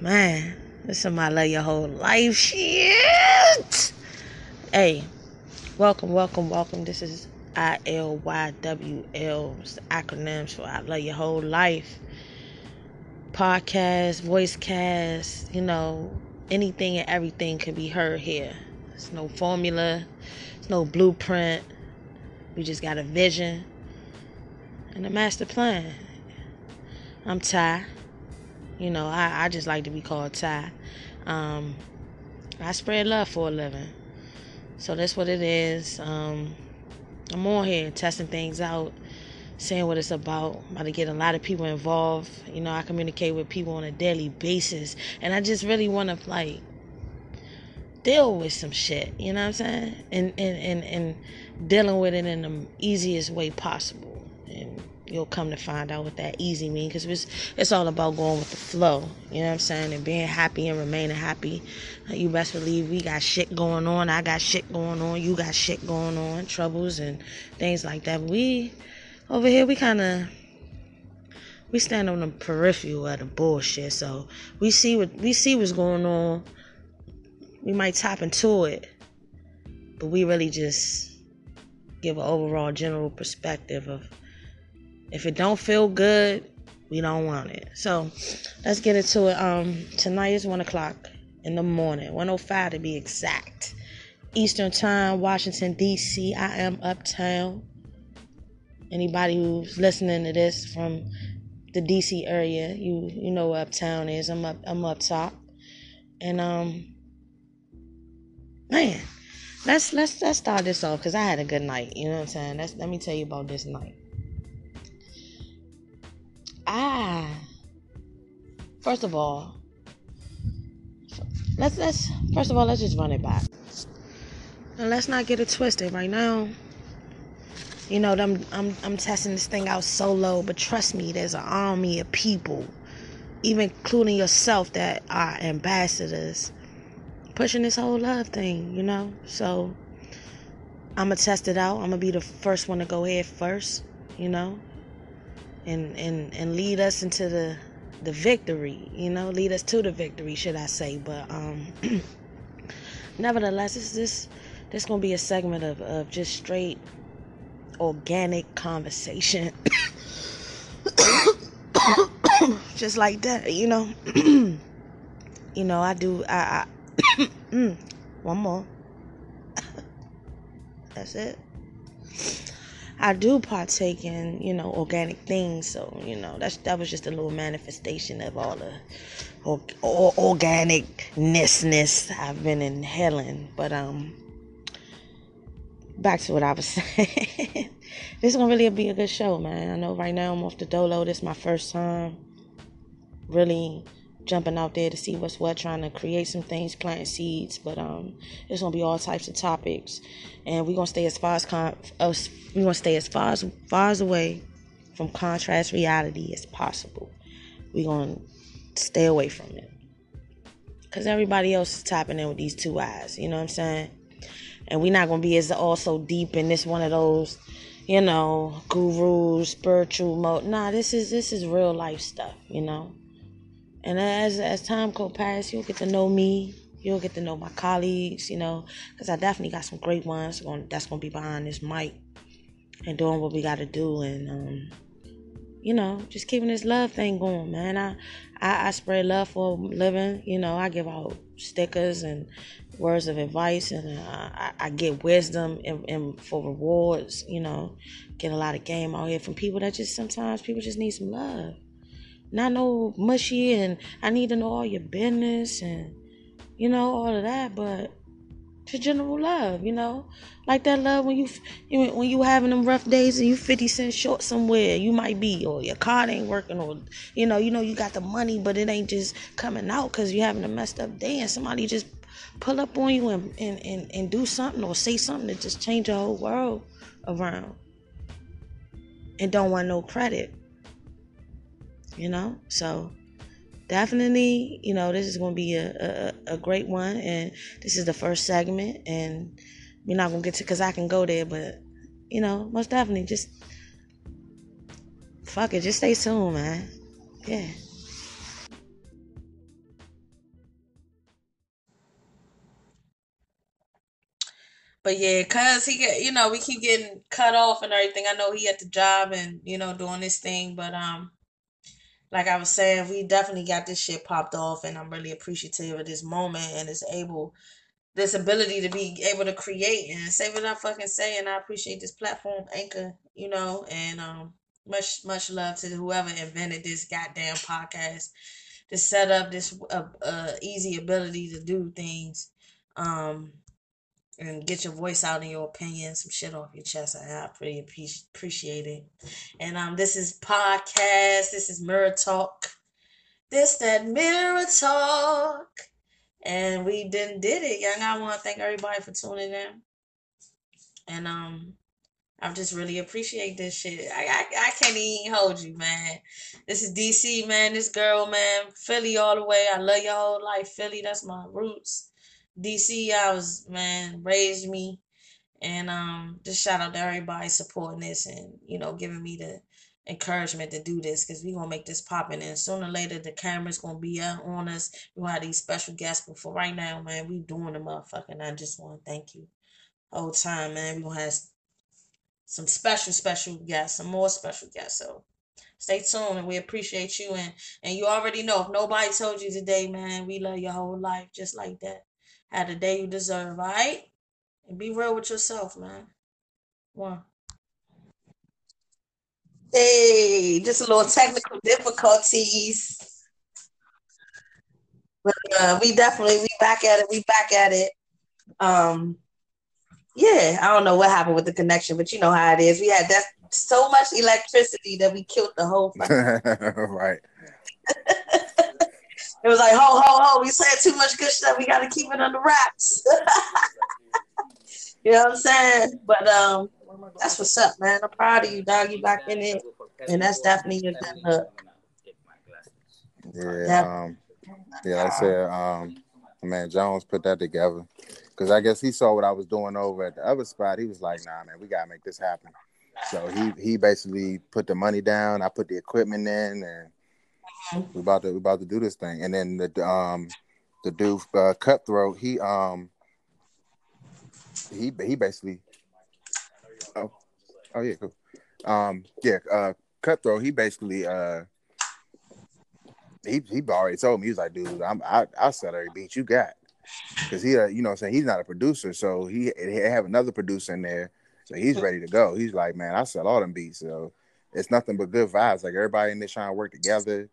Man, this is somebody love your whole life shit. Hey, welcome, welcome, welcome. This is I L Y W L. Acronyms for I love your whole life. Podcast, voice cast, you know, anything and everything can be heard here. It's no formula, it's no blueprint. We just got a vision and a master plan. I'm Ty. You know, I, I just like to be called Ty. Um, I spread love for a living. So that's what it is. Um, I'm on here testing things out, seeing what it's about. I'm about to get a lot of people involved. You know, I communicate with people on a daily basis. And I just really want to, like, deal with some shit. You know what I'm saying? And, and, and, and dealing with it in the easiest way possible. And you'll come to find out what that easy means because it's, it's all about going with the flow. You know what i'm saying? And being happy and remaining happy. You best believe we got shit going on. I got shit going on. You got shit going on. Troubles and things like that. We over here we kind of we stand on the peripheral of the bullshit. So we see what we see what's going on. We might tap into it but we really just give an overall general perspective of if it don't feel good, we don't want it. So let's get into it. Um, tonight is one o'clock in the morning, 105 to be exact. Eastern Time, Washington D.C. I am uptown. Anybody who's listening to this from the D.C. area, you you know where uptown is. I'm up I'm up top, and um, man, let's let's let's start this off because I had a good night. You know what I'm saying? Let's let me tell you about this night. Ah. First of all, let's let's first of all let's just run it back. Now let's not get it twisted right now. You know, I'm I'm I'm testing this thing out solo, but trust me, there's an army of people, even including yourself, that are ambassadors, pushing this whole love thing. You know, so I'm gonna test it out. I'm gonna be the first one to go ahead first. You know, and and and lead us into the the victory you know lead us to the victory should i say. But um nevertheless this this this gonna be a segment of, of just straight organic conversation. Just like that you know. You know i do i, I one more. That's it I do partake in, you know, organic things. So, you know, that's that was just a little manifestation of all the or, or, organicness I've been inhaling. But um back to what I was saying. this is gonna really be a good show, man. I know right now I'm off the dolo. This is my first time really jumping out there to see what's what, trying to create some things, planting seeds. But um, it's gonna be all types of topics, and we're gonna stay as far as con- us. We're gonna stay as far as far as away from contrast reality as possible. We're gonna stay away from it, cause everybody else is tapping in with these two eyes. You know what I'm saying? And we're not gonna be as also deep in this one of those. You know, gurus, spiritual mode. Nah, this is this is real life stuff. You know, and as as time go past, you'll get to know me. You'll get to know my colleagues, you know, because I definitely got some great ones that's going to be behind this mic and doing what we got to do. And, um, you know, just keeping this love thing going, man. I, I, I spread love for a living. You know, I give out stickers and words of advice, and uh, I, I get wisdom and, and for rewards. You know, get a lot of game out here from people that just sometimes people just need some love not no mushy and I need to know all your business and you know all of that, but to general love, you know, like that love when you when you having them rough days and you fifty cents short somewhere, you might be, or your card ain't working, or you know, you know you got the money, but it ain't just coming out because you having a messed up day, and somebody just pull up on you and, and, and, and do something or say something that just change the whole world around, and don't want no credit you know? So definitely, you know, this is going to be a, a, a, great one. And this is the first segment. And we're not going to get to, because I can go there, but, you know, most definitely just, fuck it, just stay tuned, man. Yeah. But yeah, cause he get you know we keep getting cut off and everything. I know he at the job and you know doing this thing, but um, like I was saying, we definitely got this shit popped off, and I'm really appreciative of this moment and it's able this ability to be able to create and say what I fucking say, and I appreciate this platform, Anchor, you know, and um, much much love to whoever invented this goddamn podcast to set up this uh, uh, easy ability to do things, um, and get your voice out and your opinion, some shit off your chest. I, I pretty appreciate it. And um, this is podcast. This is Mirror Talk. This that Mirror Talk and we didn't did it. Young, I want to thank everybody for tuning in, and um, I just really appreciate this shit. I, I I can't even hold you, man. This is DC, man. This girl, man, Philly all the way. I love your whole life, Philly. That's my roots. DC, I was man raised me, and um, just shout out to everybody supporting this and you know giving me the encouragement to do this because we gonna make this popping and sooner or later the camera's gonna be on us. We gonna have these special guests, but for right now, man, we doing the motherfucking. I just want to thank you whole time, man. We gonna have some special, special guests, some more special guests. So stay tuned and we appreciate you and and you already know if nobody told you today, man, we love your whole life just like that. Have the day you deserve, all right? And be real with yourself, man. One. Hey, just a little technical difficulties. But uh, we definitely we back at it. We back at it. Um, yeah, I don't know what happened with the connection, but you know how it is. We had that so much electricity that we killed the whole. Thing. Right. it was like ho ho ho. We said too much good stuff. We got to keep it under wraps. you know what I'm saying? But um, that's what's up, man. I'm proud of you, dog. You back in it, and that's definitely your good look. Yeah, um, yeah. Like I said, um, man, Jones put that together because I guess he saw what I was doing over at the other spot. He was like, "Nah, man, we gotta make this happen." So he he basically put the money down. I put the equipment in, and we about to we about to do this thing. And then the um the dude uh, cutthroat he um he he basically Oh, oh yeah, cool. Um, yeah, uh, Cutthroat. He basically uh, he he already told me he was like, dude, I'm I, I'll sell every beat you got, because he uh, you know, I'm saying he's not a producer, so he, he have another producer in there, so he's ready to go. He's like, man, I sell all them beats, so it's nothing but good vibes. Like everybody in there trying to work together,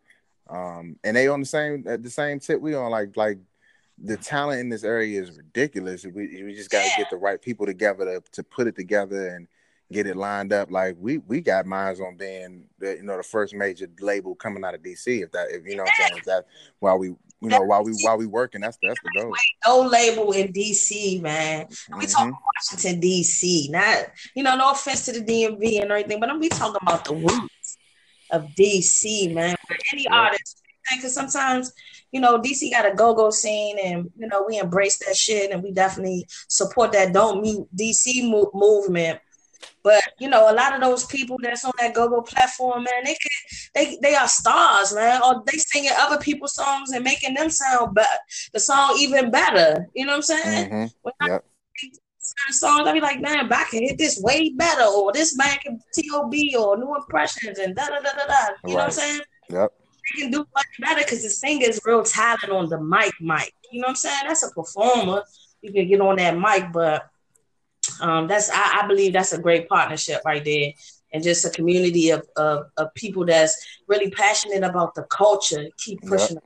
um, and they on the same at the same tip we on. Like like the talent in this area is ridiculous. We we just got to yeah. get the right people together to to put it together and get it lined up. Like we we got minds on being the you know the first major label coming out of DC. If that if you know what I'm saying, if that while we you know while we while we working, that's that's the goal. No label in DC, man. We mm-hmm. talking Washington DC, not you know no offense to the DMV and everything, but I'm we talking about the roots of DC, man. Any yep. artist, because sometimes you know, DC got a go-go scene, and you know, we embrace that shit, and we definitely support that don't mute DC mo- movement. But you know, a lot of those people that's on that go-go platform, man, they can, they they are stars, man. Or they singing other people's songs and making them sound better, the song even better. You know what I'm saying? Mm-hmm. Yep. Songs, I be like, man, I can hit this way better, or this man can T.O.B. or New Impressions and da da da da da. You right. know what I'm saying? Yep can do much better because the singer's real talent on the mic, mic. You know what I'm saying? That's a performer. You can get on that mic, but um, that's I, I believe that's a great partnership right there. And just a community of, of, of people that's really passionate about the culture, keep pushing. Yep.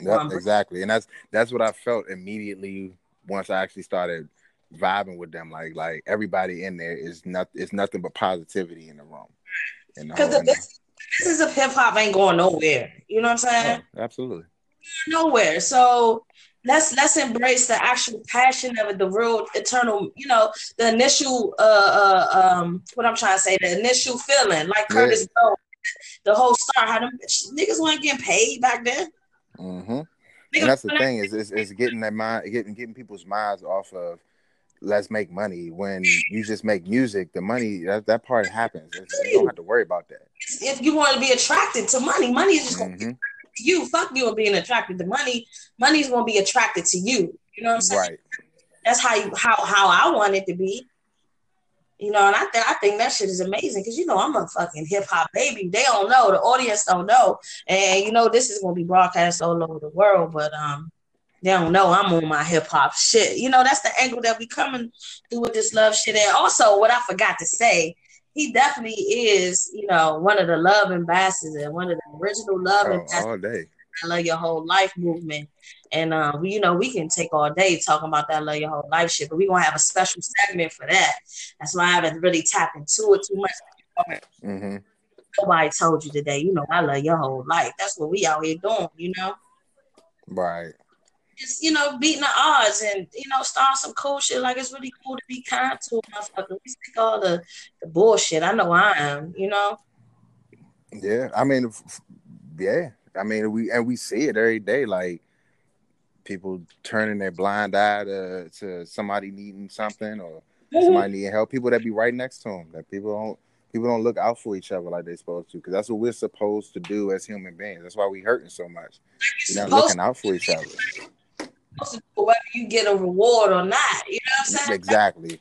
Yep, exactly, and that's that's what I felt immediately once I actually started vibing with them. Like like everybody in there is not it's nothing but positivity in the room. Because this, this of hip hop ain't going nowhere. You know what I'm saying? Oh, absolutely. Nowhere. So let's let's embrace the actual passion of it, the real eternal, you know, the initial uh, uh um what I'm trying to say, the initial feeling, like Curtis yeah. The whole star, how them niggas weren't getting paid back then. Mm-hmm. And that's the thing is, is, is getting that mind, getting getting people's minds off of let's make money. When you just make music the money that, that part happens. You don't have to worry about that. If you want to be attracted to money money is just mm-hmm. you. Fuck you and being attracted to money. Money's going to be attracted to you. You know what i'm saying? Right. That's how you how how I want it to be. You know, and I think I think that shit is amazing because you know I'm a fucking hip hop baby. They don't know, the audience don't know, and you know this is gonna be broadcast all over the world. But um, they don't know I'm on my hip hop shit. You know, that's the angle that we coming through with this love shit. And also, what I forgot to say, he definitely is, you know, one of the love ambassadors, and one of the original love Oh, ambassadors. all day. I love your whole life movement. And uh, you know, we can take all day talking about that love your whole life shit, but we're gonna have a special segment for that. That's why I haven't really tapped into it too much. Mm-hmm. Nobody told you today, you know, I love your whole life. That's what we out here doing, you know. Right. Just you know, beating the odds and you know, starting some cool shit. Like it's really cool to be kind to a motherfucker. We stick all the, the bullshit. I know I am, you know. Yeah. I mean, yeah. I mean, we and we see it every day. Like people turning their blind eye to, to somebody needing something or mm-hmm. somebody needing help. People that be right next to them. That people don't people don't look out for each other like they're supposed to. Because that's what we're supposed to do as human beings. That's why we hurting so much. You're not looking out for each other. Whether you get a reward or not. You know what I'm saying? Exactly.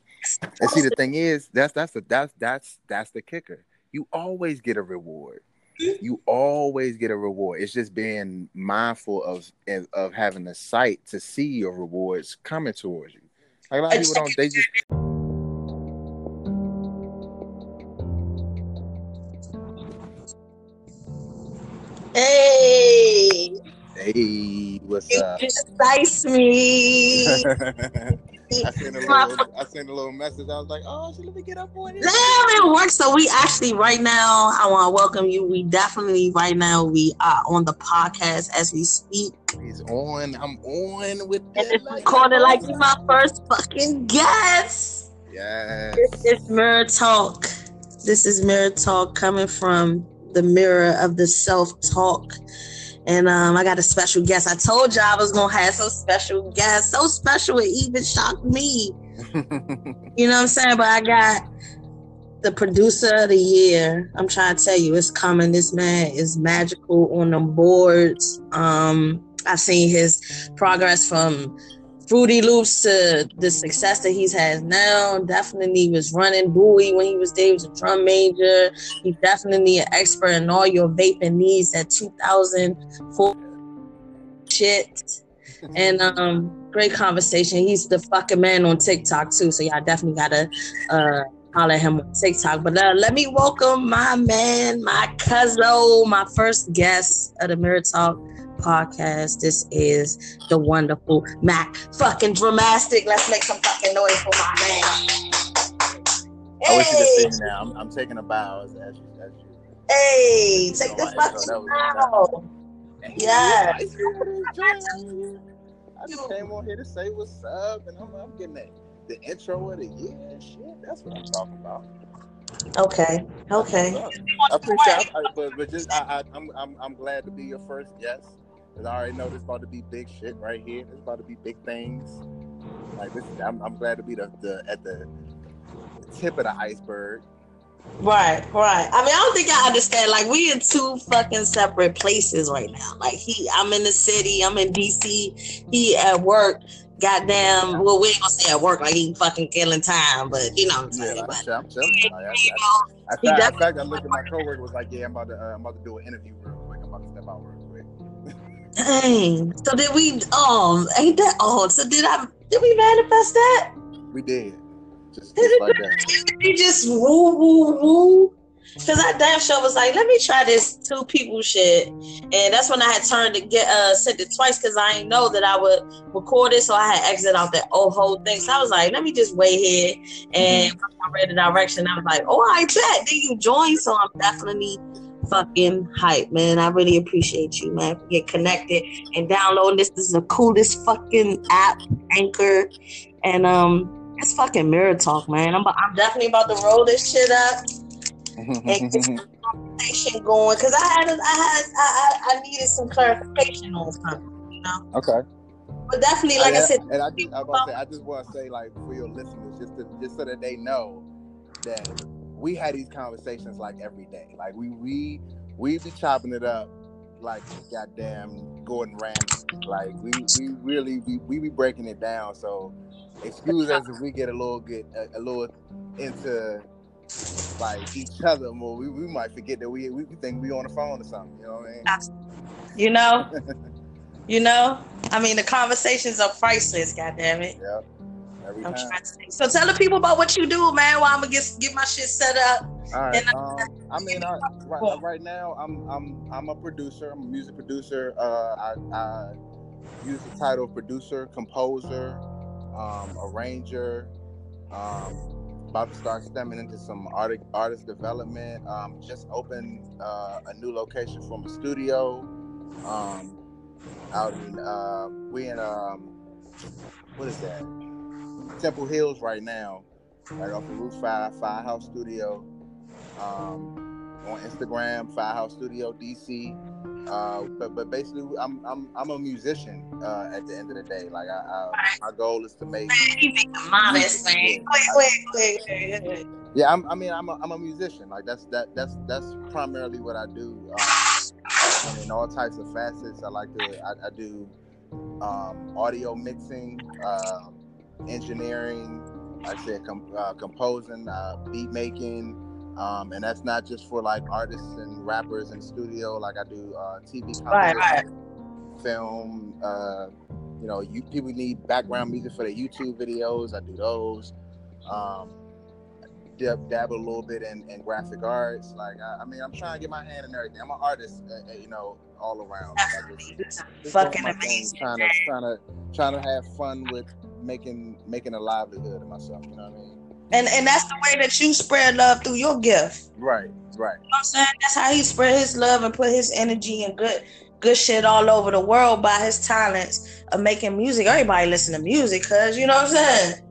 And see, the thing is, that's that's the that's that's that's the kicker. You always get a reward. Hmm? You always get a reward. It's just being mindful of of having the sight to see your rewards coming towards you. Like a lot of people don't. They just Hey, hey, up? precise me. I sent a little. I sent a little message. I was like, oh, shit, let me get up on it. Damn, it works. So we actually right now, I want to welcome you. We definitely right now we are on the podcast as we speak. He's on. I'm on with And it's recorded like you my first fucking guest. Yes. This is Mirror Talk. This is Mirror Talk coming from the mirror of the self talk. And um, I got a special guest. I told y'all I was gonna have some special guests. So special it even shocked me. You know what I'm saying? But I got the producer of the year. I'm trying to tell you, it's coming. This man is magical on the boards. Um, I've seen his progress from Fruity Loops to the success that he's has now. Definitely was running Bowie when he was there. He was a drum major. He's definitely an expert in all your vaping needs at 2004 shit. And um, great conversation. He's the fucking man on TikTok too. So y'all definitely gotta uh holler at him on TikTok. But uh, let me welcome my man, my cousin, my first guest of the Mirror Talk podcast. This is the wonderful Mac fucking dramatic. Let's make some fucking noise for my man. I wish you could Hey, see me now. I'm, I'm taking a bow as, as you. As you. hey, take so fucking bow. Yeah. I just came on here to say what's up, and I'm, I'm getting that, the intro of the year and shit. That's what I'm talking about. Okay, okay. I appreciate it, but, but just I, I, I'm, I'm I'm glad to be your first guest. Cause I already know this about to be big shit right here. This about to be big things. Like this, I'm, I'm glad to be the, the at the tip of the iceberg. Right, right. I mean, I don't think I understand. Like, we in two fucking separate places right now. Like, he, I'm in the city, I'm in DC, he at work. Goddamn, well, we ain't gonna say at work like he fucking killing time, but you know what I'm Yeah, saying. like, But, I'm chilling. Like, I, I, I, fact, definitely- in fact, I looked at my coworker was like, "Yeah, I'm about to, uh, I'm about to do an interview real quick. I'm about to step out real quick." Dang. So did we? Oh, ain't that? Oh, so did I? Did we manifest that? We did, just, just like that. He just woo woo woo. Cause I damn sure was like, let me try this two people shit, and that's when I had turned to get uh sent it twice because I didn't know that I would record it, so I had exit out that old whole thing. So I was like, let me just wait here, and I read the direction. I was like, oh, I bet. Then you join, so I'm definitely fucking hype, man. I really appreciate you, man, for get connected and downloading this. This is the coolest fucking app, Anchor, and um, it's fucking mirror talk, man. I'm I'm definitely about to roll this shit up conversation going because I had, I had, I, I, I needed some clarification on something, you know. okay. But definitely, like I, yeah, said, and I just, I, say, I just want to say, like, for your listeners, just to, just so that they know that we had these conversations like every day. Like we we we be chopping it up like goddamn Gordon Ramsay. Like we we really we, we be breaking it down. So excuse us if we get a little get a, a little into like each other more. We, we might forget that we we think we on the phone or something. You know what I mean? Ah, you know, you know. I mean, the conversations are priceless. Goddamn it. Yep. Every I'm time. trying to say. So tell the people about what you do, man. While I'm gonna get get my shit set up. All right. Um, I mean, I, right, right now, I'm I'm I'm a producer. I'm a music producer. Uh, I, I use the title producer, composer, um, arranger. Um, about to start stemming into some art, artist development. Um, just opened uh, a new location for my studio. Um, out in uh, we in um, what is that? Temple Hills right now, right off of Route Five, Firehouse Studio. Um, on Instagram, Firehouse Studio DC. Uh, but but basically, I'm I'm I'm a musician. Uh, at the end of the day, like I, I my goal is to make. modest, man. Wait, wait, wait, wait. Yeah, I'm, I mean, I'm a, I'm a musician. Like that's that that's that's primarily what I do. Um, in all types of facets. I like to I, I do um, audio mixing, uh, engineering. I said com- uh, composing, uh, beat making. Um, and that's not just for like artists and rappers in studio. Like I do uh, TV, right, right. film. Uh, you know, you people need background music for their YouTube videos. I do those. Um, dab, dabble a little bit in, in graphic arts. Like I, I, mean, I'm trying to get my hand in everything. I'm an artist, uh, uh you know, all around. Like, it's, it's fucking amazing. Trying to trying to trying to have fun with making making a livelihood of myself. You know what I mean? And and that's the way that you spread love through your gift. Right, right. You know I'm saying? That's how he spread his love and put his energy and good good shit all over the world by his talents of making music. Everybody listen to music, cause you know what I'm saying?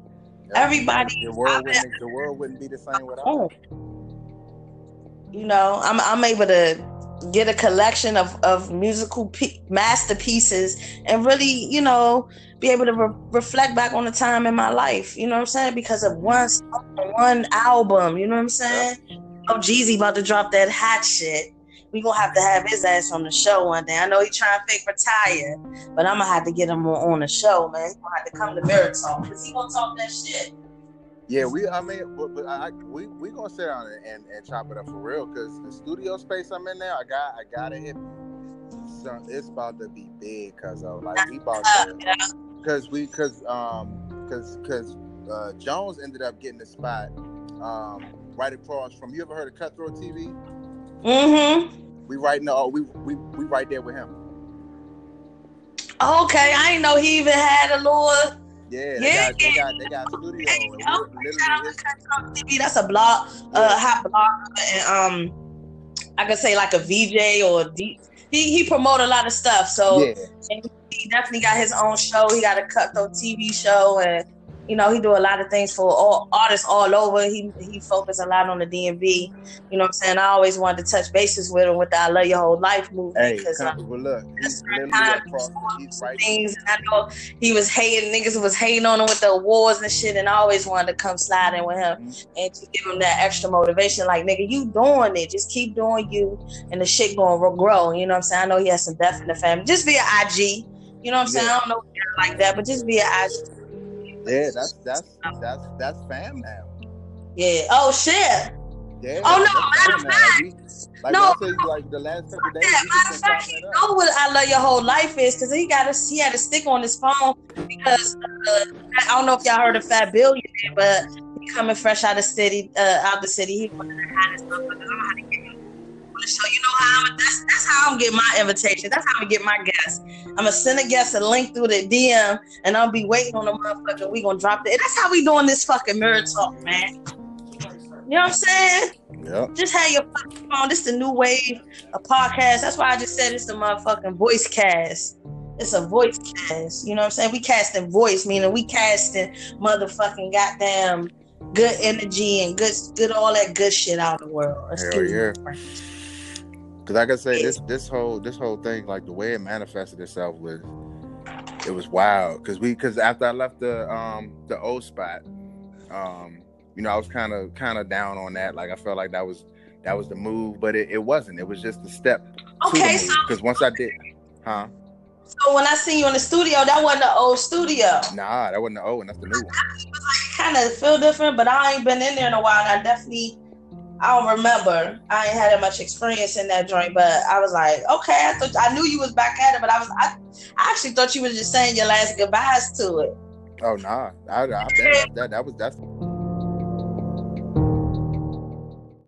Yeah. Everybody the world, wouldn't, the world wouldn't be the same without oh. You know, I'm I'm able to get a collection of, of musical p- masterpieces and really, you know, be able to re- reflect back on the time in my life. You know what I'm saying? Because of one song, one album. You know what I'm saying? Oh, Jeezy about to drop that hot shit. We gonna have to have his ass on the show one day. I know he trying to fake retire, but I'm gonna have to get him on, the show, man. He gonna have to come to Mirror because he gonna talk that shit. Yeah, we. I mean, but, but I, we we gonna sit down and, and, and chop it up for real because the studio space I'm in now, I got I gotta hit. So it's about to be big because of like we to because we because um because because uh, Jones ended up getting the spot um right across from. You ever heard of Cutthroat TV? Mm-hmm. We right now. We we we right there with him. Okay, I didn't know he even had a little. Yeah, they. Got, they got they got studio. TV. That's a blog, yeah. uh, hot blog, and um, I could say like a VJ or D. He he promote a lot of stuff, so yeah he definitely got his own show. He got a cutthroat TV show, and you know he do a lot of things for all artists all over. He he focused a lot on the DMV. You know what I'm saying? I always wanted to touch bases with him with the "I Love Your Whole Life" movie hey, because well, look, he's literally across. He's right. Things, and I know he was hating niggas was hating on him with the awards and shit, and I always wanted to come sliding with him mm-hmm. and to give him that extra motivation. Like nigga, you doing it? Just keep doing you, and the shit gonna grow. You know what I'm saying? I know he has some death in the family. Just via IG. You know what I'm saying? I don't know like that, but just be an actor. Yeah, that's that's that's that's fam now. Yeah. Oh shit. Yeah. Oh no, matter of fact. Like, no, I like the last couple days, yeah, matter of fact, he know what I love your whole life is because he got a he had a stick on his phone because uh, I don't know if y'all heard of Fat Billionaire, but he coming fresh out of city, uh, out the city. He wanted to have his motherfucker show. You know how I'm, that's that's how I'm getting my invitation. That's how I'm get my guests. I'm gonna send a guest a link through the DM, and I'll be waiting on the motherfucker. We gonna drop it. That's how we doing this fucking mirror talk, man. You know what I'm saying? Yeah. Just have your fucking phone. This is the new wave of podcast. That's why I just said it's the motherfucking voice cast. It's a voice cast. You know what I'm saying? We casting voice, meaning we casting motherfucking goddamn good energy and good good all that good shit out of the world. Excuse Hell yeah. Cause like I said, this this whole this whole thing, like the way it manifested itself was, it was wild. Cause we, cause after I left the um the old spot, um, you know, I was kind of kind of down on that. Like I felt like that was that was the move, but it, it wasn't. It was just a step. Okay, so because once I did, huh? So when I see you in the studio, that wasn't the old studio. Nah, that wasn't the old one. That's the new one. Kind of feel different, but I ain't been in there in a while. And I definitely, I don't remember. I ain't had much experience in that joint, but I was like, okay. I thought I knew you was back at it, but I was, I, I actually thought you was just saying your last goodbyes to it. Oh nah, I, I been that. That was that's